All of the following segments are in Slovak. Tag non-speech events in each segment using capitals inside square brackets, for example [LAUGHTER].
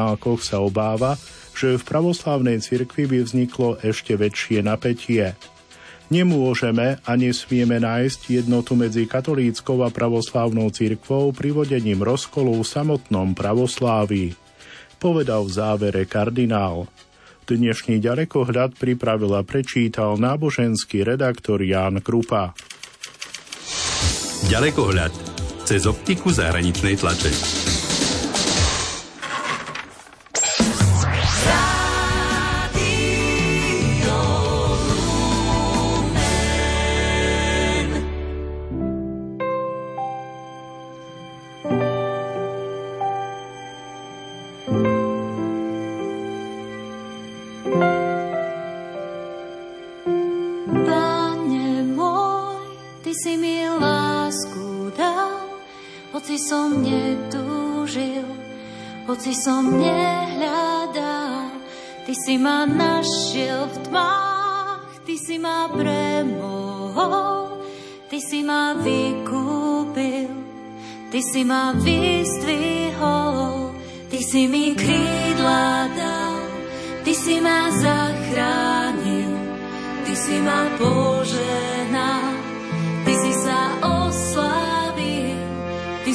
kardinál Koch sa obáva, že v pravoslávnej cirkvi by vzniklo ešte väčšie napätie. Nemôžeme a nesmieme nájsť jednotu medzi katolíckou a pravoslávnou cirkvou privodením rozkolu v samotnom pravoslávii, povedal v závere kardinál. Dnešný ďalekohľad pripravil a prečítal náboženský redaktor Ján Krupa. Ďalekohľad cez optiku zahraničnej tlače. Hoci som nehľadal, Ty si ma našiel v tmách, Ty si ma premohol, Ty si ma vykúpil, Ty si ma vystvihol, Ty si mi krídla dal, Ty si ma zachránil, Ty si ma poženal,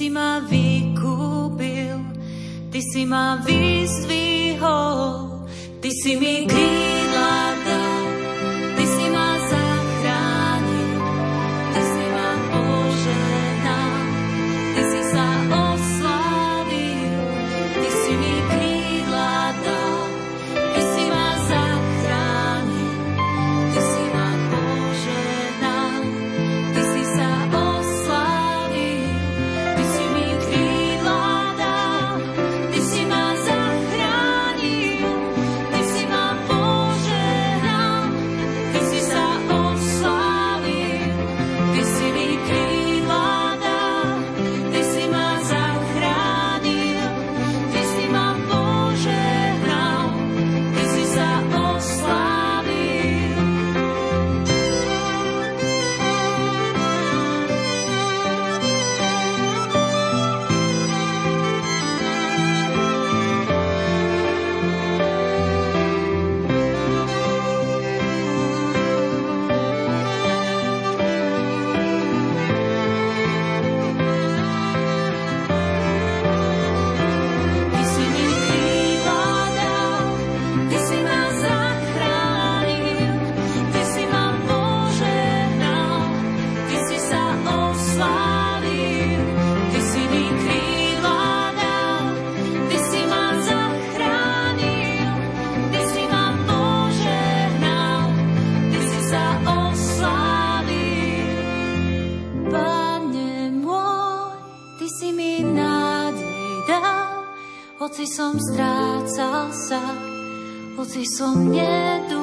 si ma vykúpil, ty si ma vyzdvihol, ty si mi krídla hoci som nedúfal.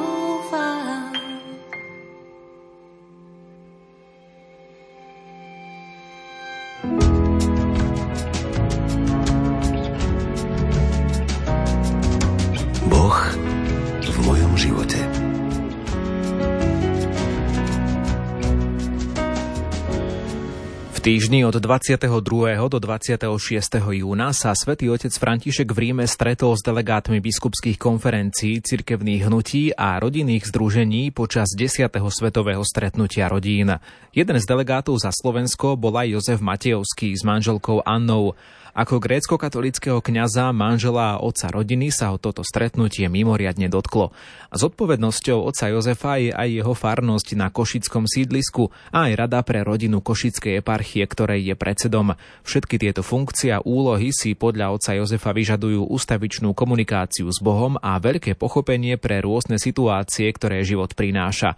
Týždni od 22. do 26. júna sa svätý otec František v Ríme stretol s delegátmi biskupských konferencií, cirkevných hnutí a rodinných združení počas 10. svetového stretnutia rodín. Jeden z delegátov za Slovensko bol aj Jozef Matejovský s manželkou Annou. Ako grécko-katolického kňaza, manžela a otca rodiny sa ho toto stretnutie mimoriadne dotklo. A s odpovednosťou otca Jozefa je aj jeho farnosť na Košickom sídlisku a aj Rada pre rodinu Košickej eparchie, ktorej je predsedom. Všetky tieto funkcie a úlohy si podľa otca Jozefa vyžadujú ustavičnú komunikáciu s Bohom a veľké pochopenie pre rôzne situácie, ktoré život prináša.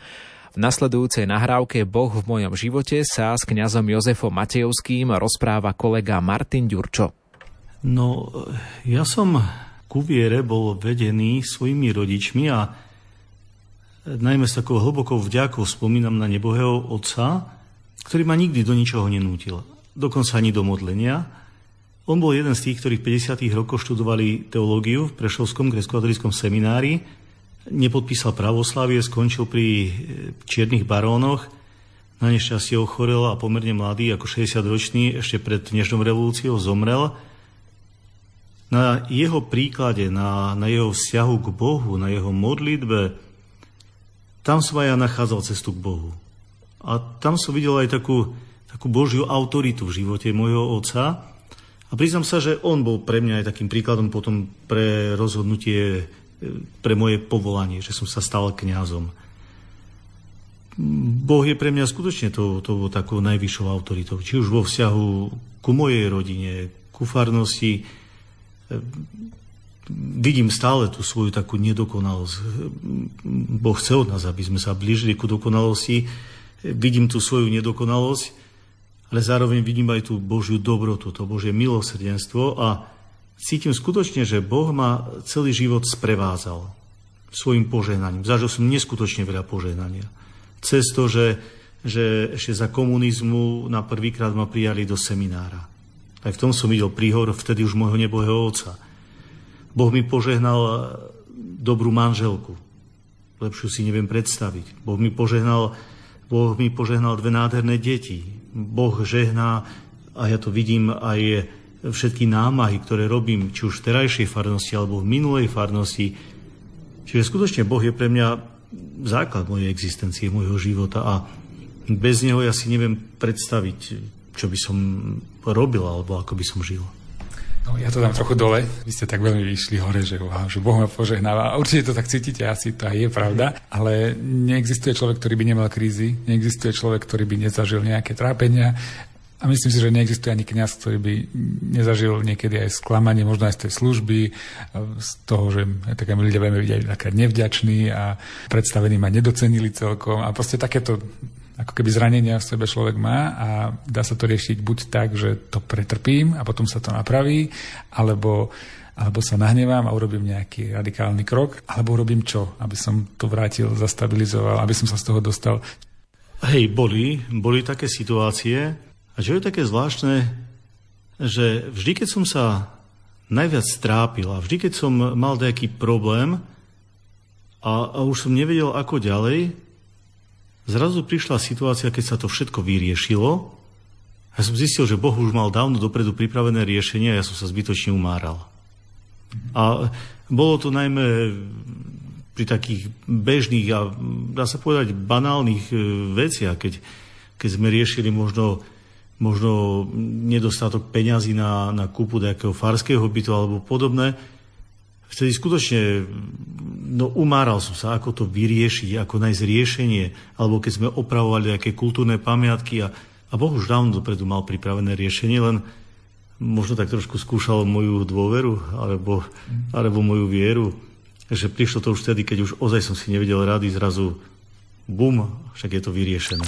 Nasledujúcej nahrávke Boh v mojom živote sa s kňazom Jozefom Matejovským rozpráva kolega Martin Ďurčo. No, ja som ku viere bol vedený svojimi rodičmi a najmä s takou hlbokou vďakou spomínam na nebohého otca, ktorý ma nikdy do ničoho nenútil. Dokonca ani do modlenia. On bol jeden z tých, ktorí v 50. rokoch študovali teológiu v Prešovskom grecko seminári, nepodpísal pravoslavie, skončil pri e, čiernych barónoch, na nešťastie ochorel a pomerne mladý, ako 60-ročný, ešte pred dnešnou revolúciou zomrel – na jeho príklade, na, na jeho vzťahu k Bohu, na jeho modlitbe, tam som aj ja nachádzal cestu k Bohu. A tam som videl aj takú, takú Božiu autoritu v živote môjho otca. A priznám sa, že on bol pre mňa aj takým príkladom potom pre rozhodnutie, pre moje povolanie, že som sa stal kňazom. Boh je pre mňa skutočne to, to takou najvyššou autoritou. Či už vo vzťahu ku mojej rodine, ku farnosti, vidím stále tú svoju takú nedokonalosť. Boh chce od nás, aby sme sa blížili ku dokonalosti. Vidím tú svoju nedokonalosť, ale zároveň vidím aj tú Božiu dobrotu, to Božie milosrdenstvo a cítim skutočne, že Boh ma celý život sprevádzal svojim požehnaním. Zažil som neskutočne veľa požehnania. Cez to, že, že ešte za komunizmu na prvýkrát ma prijali do seminára. Aj v tom som videl príhor vtedy už môjho nebohého otca. Boh mi požehnal dobrú manželku. Lepšiu si neviem predstaviť. Boh mi požehnal, boh mi požehnal dve nádherné deti. Boh žehná, a ja to vidím aj všetky námahy, ktoré robím, či už v terajšej farnosti alebo v minulej farnosti. Čiže skutočne Boh je pre mňa základ mojej existencie, môjho života a bez neho ja si neviem predstaviť čo by som robil alebo ako by som žil. No, ja to dám trochu dole. Vy ste tak veľmi vyšli hore, že, wow, že Boh ma požehnáva. Určite to tak cítite, asi to aj je pravda. Ale neexistuje človek, ktorý by nemal krízy. Neexistuje človek, ktorý by nezažil nejaké trápenia. A myslím si, že neexistuje ani kňaz, ktorý by nezažil niekedy aj sklamanie, možno aj z tej služby, z toho, že také ľudia budeme vidieť také nevďační a predstavení ma nedocenili celkom. A proste takéto ako keby zranenia v sebe človek má a dá sa to riešiť buď tak, že to pretrpím a potom sa to napraví, alebo, alebo sa nahnevám a urobím nejaký radikálny krok, alebo urobím čo, aby som to vrátil, zastabilizoval, aby som sa z toho dostal. Hej, boli, boli také situácie a čo je také zvláštne, že vždy, keď som sa najviac strápil a vždy, keď som mal nejaký problém a, a už som nevedel, ako ďalej, Zrazu prišla situácia, keď sa to všetko vyriešilo. Ja som zistil, že Boh už mal dávno dopredu pripravené riešenie a ja som sa zbytočne umáral. A bolo to najmä pri takých bežných a dá sa povedať banálnych e, veciach, keď, keď sme riešili možno, možno nedostatok peňazí na, na kúpu nejakého farského bytu alebo podobné, vtedy skutočne no, umáral som sa, ako to vyriešiť, ako nájsť riešenie, alebo keď sme opravovali nejaké kultúrne pamiatky a, a Boh už dávno dopredu mal pripravené riešenie, len možno tak trošku skúšal moju dôveru alebo, alebo moju vieru, že prišlo to už vtedy, keď už ozaj som si nevedel rady, zrazu bum, však je to vyriešené.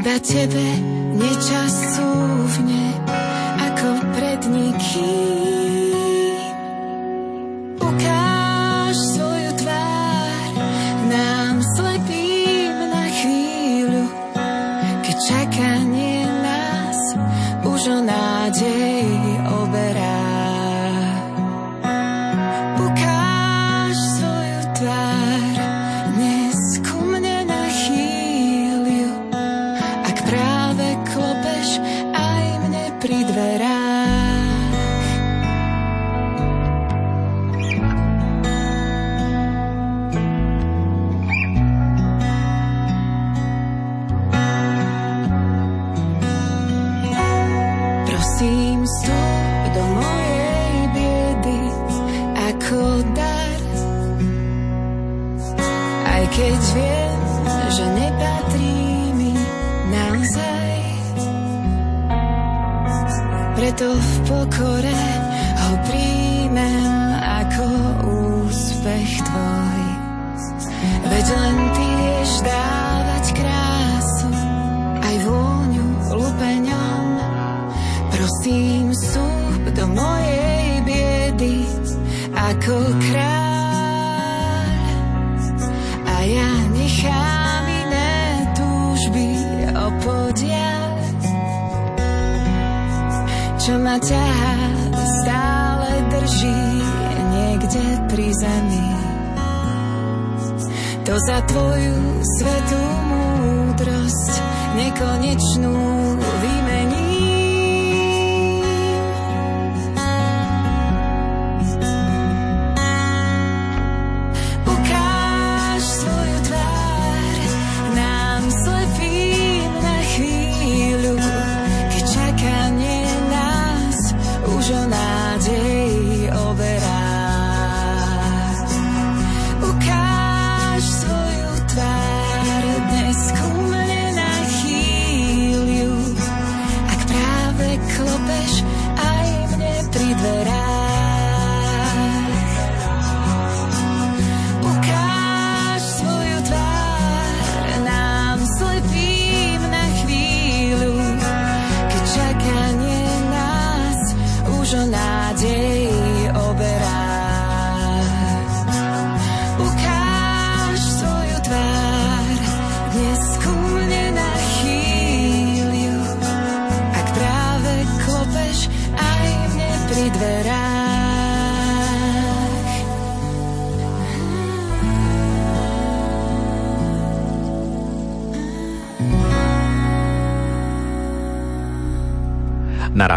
Iba tebe nečas súvne ako pred nikým. Ukáž svoju tvár nám slepým na chvíľu, keď čakanie nás už o nádej oberá. Mojej biedy ako kráľ. A ja nechám iné túžby opodiať, čo ma ťahá stále drží niekde pri zemi. To za tvoju svetú múdrosť nekonečnú vymením.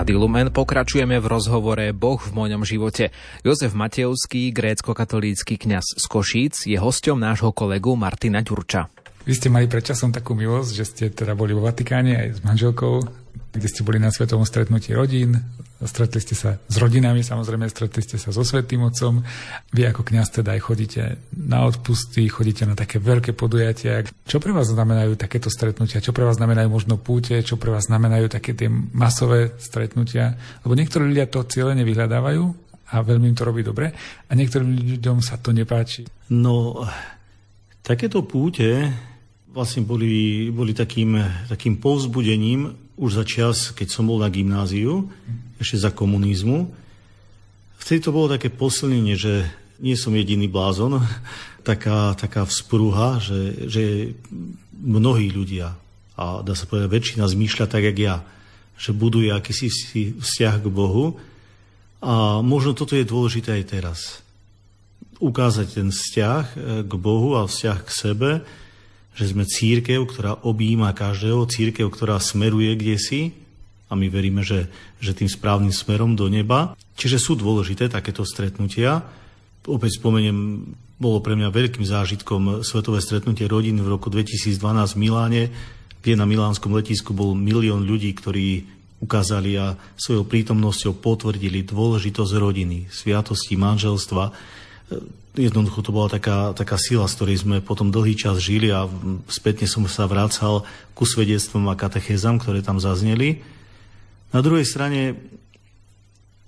Rádiu Lumen pokračujeme v rozhovore Boh v mojom živote. Jozef Matejovský, grécko-katolícky kňaz z Košíc, je hosťom nášho kolegu Martina Ďurča. Vy ste mali predčasom takú milosť, že ste teda boli vo Vatikáne aj s manželkou, kde ste boli na svetovom stretnutí rodín, stretli ste sa s rodinami, samozrejme stretli ste sa so Svetým Otcom. Vy ako kňaz teda aj chodíte na odpusty, chodíte na také veľké podujatia. Čo pre vás znamenajú takéto stretnutia? Čo pre vás znamenajú možno púte? Čo pre vás znamenajú také tie masové stretnutia? Lebo niektorí ľudia to cieľene vyhľadávajú a veľmi im to robí dobre a niektorým ľuďom sa to nepáči. No, takéto púte vlastne boli, boli takým, takým povzbudením už za čas, keď som bol na gymnáziu, ešte za komunizmu. Vtedy to bolo také posilnenie, že nie som jediný blázon, [LAUGHS] taká, taká vzprúha, že, že mnohí ľudia, a dá sa povedať, väčšina zmýšľa tak, jak ja, že buduje akýsi vzťah k Bohu. A možno toto je dôležité aj teraz. Ukázať ten vzťah k Bohu a vzťah k sebe, že sme církev, ktorá objíma každého, církev, ktorá smeruje kde si a my veríme, že, že tým správnym smerom do neba. Čiže sú dôležité takéto stretnutia. Opäť spomeniem, bolo pre mňa veľkým zážitkom svetové stretnutie rodín v roku 2012 v Miláne, kde na milánskom letisku bol milión ľudí, ktorí ukázali a svojou prítomnosťou potvrdili dôležitosť rodiny, sviatosti, manželstva, Jednoducho to bola taká, taká sila, z ktorej sme potom dlhý čas žili a spätne som sa vracal ku svedectvom a katechézam, ktoré tam zazneli. Na druhej strane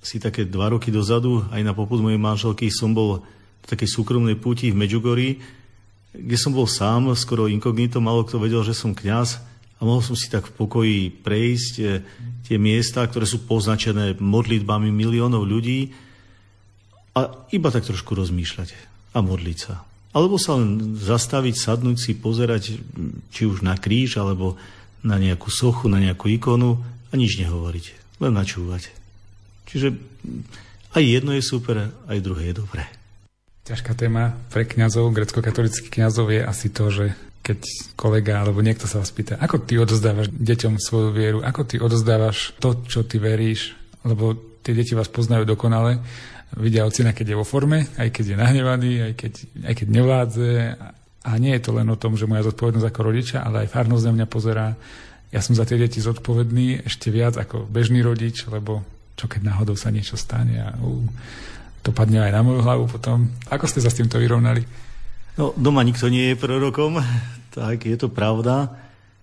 si také dva roky dozadu, aj na poput mojej manželky, som bol v takej súkromnej púti v Medžugorí, kde som bol sám, skoro inkognito, malo kto vedel, že som kňaz a mohol som si tak v pokoji prejsť e, tie miesta, ktoré sú poznačené modlitbami miliónov ľudí a iba tak trošku rozmýšľať a modliť sa. Alebo sa len zastaviť, sadnúť si, pozerať či už na kríž, alebo na nejakú sochu, na nejakú ikonu a nič nehovoriť. Len načúvať. Čiže aj jedno je super, aj druhé je dobré. Ťažká téma pre kňazov, grecko-katolických kňazov je asi to, že keď kolega alebo niekto sa vás pýta, ako ty odozdávaš deťom svoju vieru, ako ty odozdávaš to, čo ty veríš, lebo tie deti vás poznajú dokonale, vidia ocina, keď je vo forme, aj keď je nahnevaný, aj keď, aj keď nevládze. A nie je to len o tom, že moja zodpovednosť ako rodiča, ale aj farnosť na mňa pozerá. Ja som za tie deti zodpovedný ešte viac ako bežný rodič, lebo čo keď náhodou sa niečo stane a uh, to padne aj na moju hlavu potom. Ako ste sa s týmto vyrovnali? No, doma nikto nie je prorokom, [LAUGHS] tak je to pravda.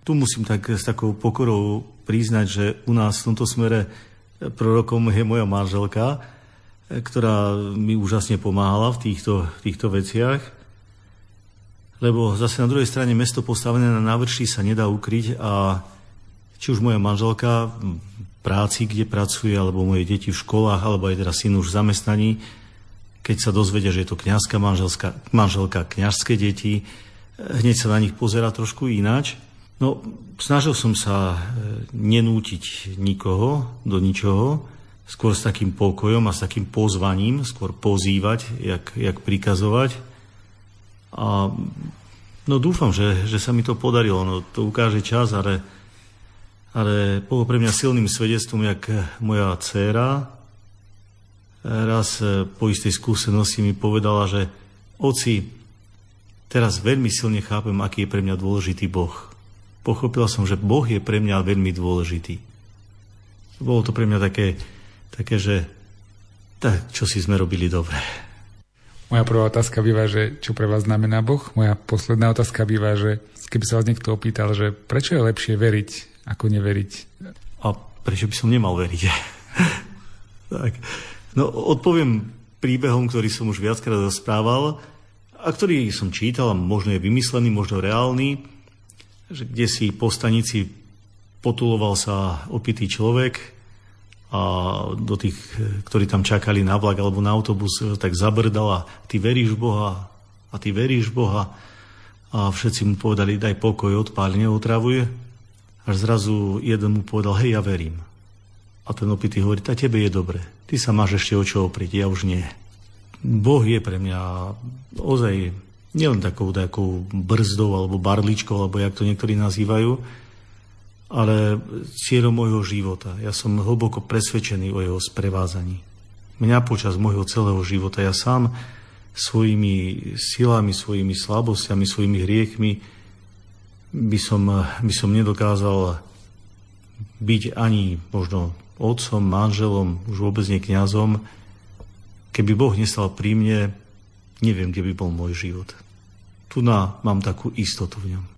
Tu musím tak s takou pokorou priznať, že u nás v tomto smere prorokom je moja manželka, ktorá mi úžasne pomáhala v týchto, týchto veciach. Lebo zase na druhej strane mesto postavené na návrší sa nedá ukryť a či už moja manželka v práci, kde pracuje, alebo moje deti v školách, alebo aj teraz syn už v zamestnaní, keď sa dozvedia, že je to kniazka manželka, manželka kniazské deti, hneď sa na nich pozera trošku ináč. No, snažil som sa e, nenútiť nikoho do ničoho, skôr s takým pokojom a s takým pozvaním, skôr pozývať, jak, jak prikazovať. A no dúfam, že, že sa mi to podarilo. No, to ukáže čas, ale, ale bolo pre mňa silným svedectvom, jak moja dcéra raz po istej skúsenosti mi povedala, že oci, teraz veľmi silne chápem, aký je pre mňa dôležitý Boh. Pochopila som, že Boh je pre mňa veľmi dôležitý. Bolo to pre mňa také také, že tak, čo si sme robili dobre. Moja prvá otázka býva, že čo pre vás znamená Boh. Moja posledná otázka býva, že keby sa vás niekto opýtal, že prečo je lepšie veriť, ako neveriť? A prečo by som nemal veriť? [LAUGHS] tak. No, odpoviem príbehom, ktorý som už viackrát rozprával a ktorý som čítal, a možno je vymyslený, možno reálny, že kde si po stanici potuloval sa opitý človek, a do tých, ktorí tam čakali na vlak alebo na autobus, tak zabrdala, ty veríš Boha a ty veríš Boha. A všetci mu povedali, daj pokoj, odpáľ, neotravuj. Až zrazu jeden mu povedal, hej, ja verím. A ten opitý hovorí, tá tebe je dobre. Ty sa máš ešte o čo oprieť, ja už nie. Boh je pre mňa ozaj nielen takou, takou brzdou alebo barličkou, alebo jak to niektorí nazývajú, ale cieľom môjho života. Ja som hlboko presvedčený o jeho sprevázaní. Mňa počas môjho celého života, ja sám svojimi silami, svojimi slabosťami, svojimi hriechmi by som, by som nedokázal byť ani možno otcom, manželom, už vôbec nie kňazom. Keby Boh nestal pri mne, neviem, kde by bol môj život. Tu na, mám takú istotu v ňom.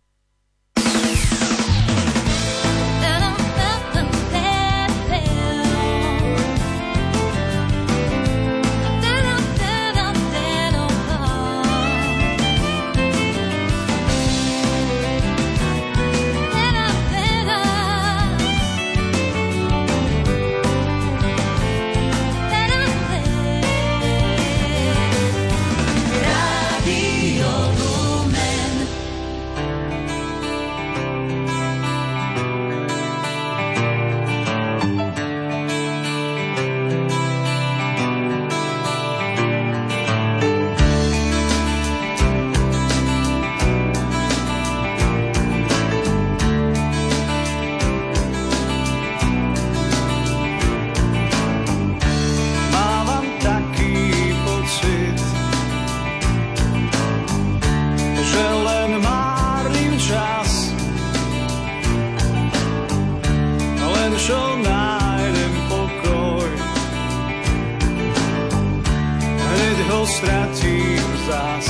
stratím zas.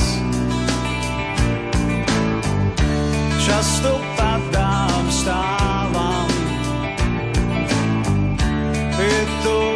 Často padám, stávam, je to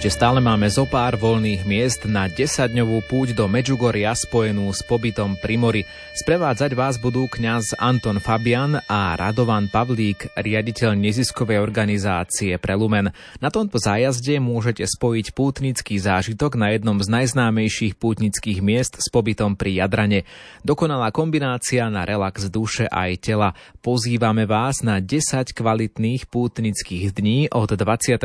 Ešte stále máme zo pár voľných miest na 10-dňovú púť do Medžugoria spojenú s pobytom pri mori. Sprevádzať vás budú kňaz Anton Fabian a Radovan Pavlík, riaditeľ neziskovej organizácie Prelumen. Na tomto zájazde môžete spojiť pútnický zážitok na jednom z najznámejších pútnických miest s pobytom pri Jadrane. Dokonalá kombinácia na relax duše aj tela. Pozývame vás na 10 kvalitných pútnických dní od 26.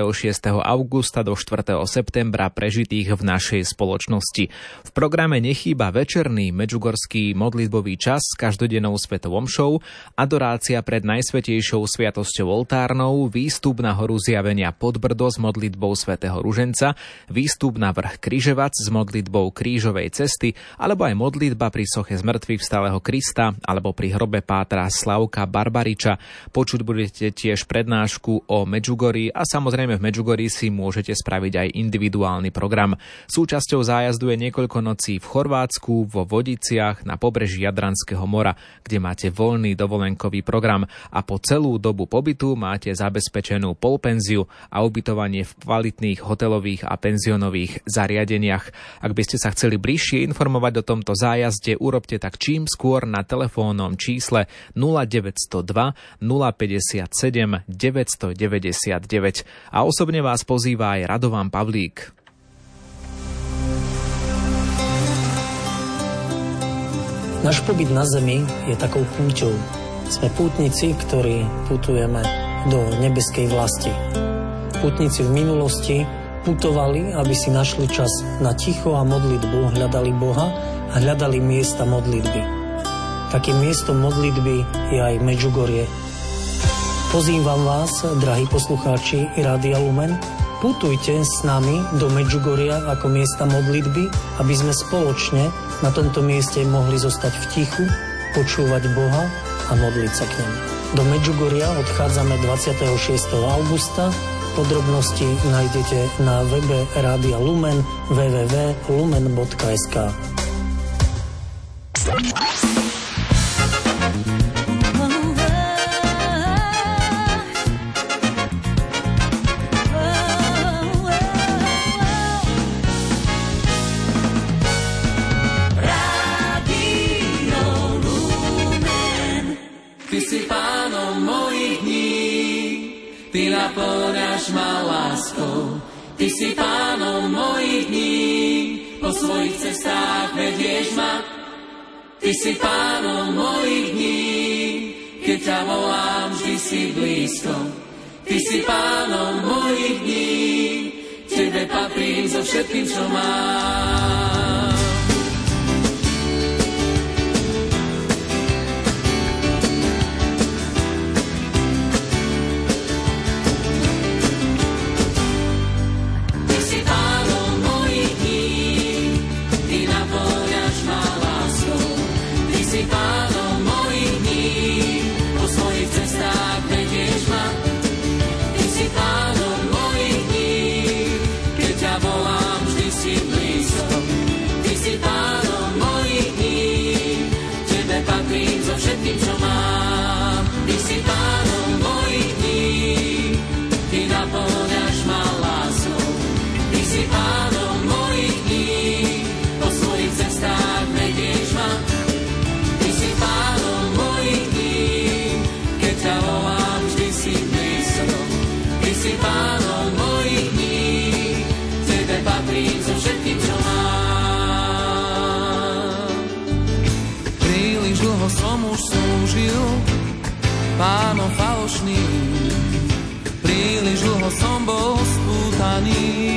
augusta do 4 septembra prežitých v našej spoločnosti. V programe nechýba večerný medžugorský modlitbový čas s každodennou svetovom show, adorácia pred najsvetejšou sviatosťou oltárnou, výstup na horu zjavenia pod Brdo s modlitbou svätého Ruženca, výstup na vrch Kryževac s modlitbou krížovej cesty, alebo aj modlitba pri soche zmrtvých vstalého Krista, alebo pri hrobe Pátra Slavka Barbariča. Počuť budete tiež prednášku o Medžugorí a samozrejme v Medžugorí si môžete spraviť aj individuálny program. Súčasťou zájazdu je niekoľko nocí v Chorvátsku, vo Vodiciach, na pobreží Jadranského mora, kde máte voľný dovolenkový program a po celú dobu pobytu máte zabezpečenú polpenziu a ubytovanie v kvalitných hotelových a penzionových zariadeniach. Ak by ste sa chceli bližšie informovať o tomto zájazde, urobte tak čím skôr na telefónnom čísle 0902 057 999 a osobne vás pozýva aj Radovan Radovan Pavlík. Náš pobyt na Zemi je takou púťou. Sme pútnici, ktorí putujeme do nebeskej vlasti. Pútnici v minulosti putovali, aby si našli čas na ticho a modlitbu, hľadali Boha a hľadali miesta modlitby. Takým miestom modlitby je aj Medžugorie. Pozývam vás, drahí poslucháči Rádia Lumen, Putujte s nami do Medžugoria ako miesta modlitby, aby sme spoločne na tomto mieste mohli zostať v tichu, počúvať Boha a modliť sa k nemu. Do Medžugoria odchádzame 26. augusta. Podrobnosti nájdete na webe Rádia Lumen www.lumen.sk. cestách vedieš ma. Ty si pánom mojich dní, keď ťa volám, vždy si blízko. Ty si pánom mojich dní, tebe patrím so všetkým, čo mám. Som bol spútaný.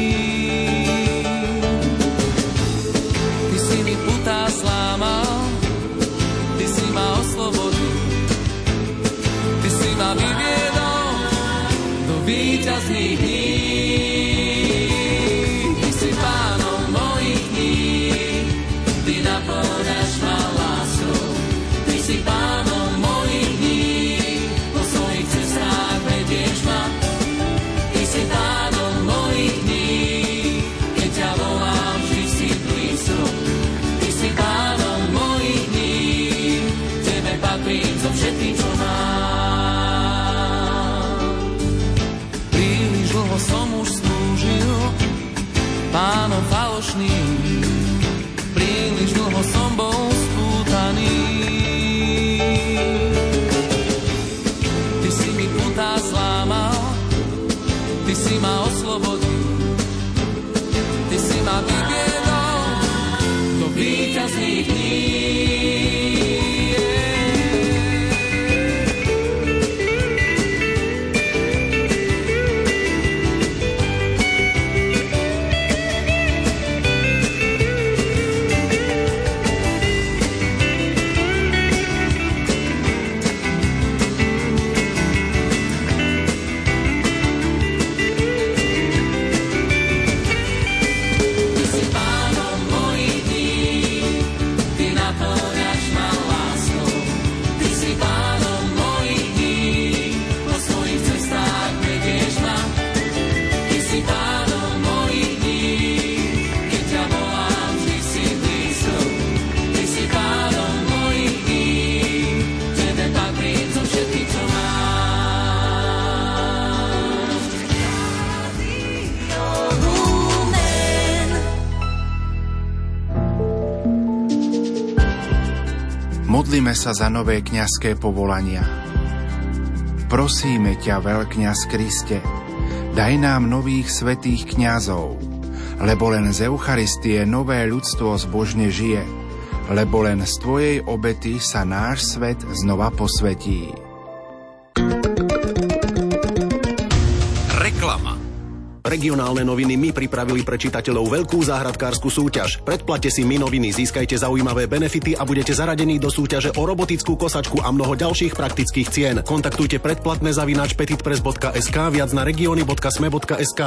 Putá zlámal, ty si ma oslobodil, ty si ma vyviedol do víťazných dní. Modlíme sa za nové kňazské povolania. Prosíme ťa, veľkňaz Kriste, daj nám nových svetých kňazov, lebo len z Eucharistie nové ľudstvo zbožne žije, lebo len z Tvojej obety sa náš svet znova posvetí. Regionálne noviny My pripravili pre čitateľov veľkú záhradkárskú súťaž. Predplate si My noviny, získajte zaujímavé benefity a budete zaradení do súťaže o robotickú kosačku a mnoho ďalších praktických cien. Kontaktujte predplatné zavináč petitpress.sk viac na regióny.sme.sk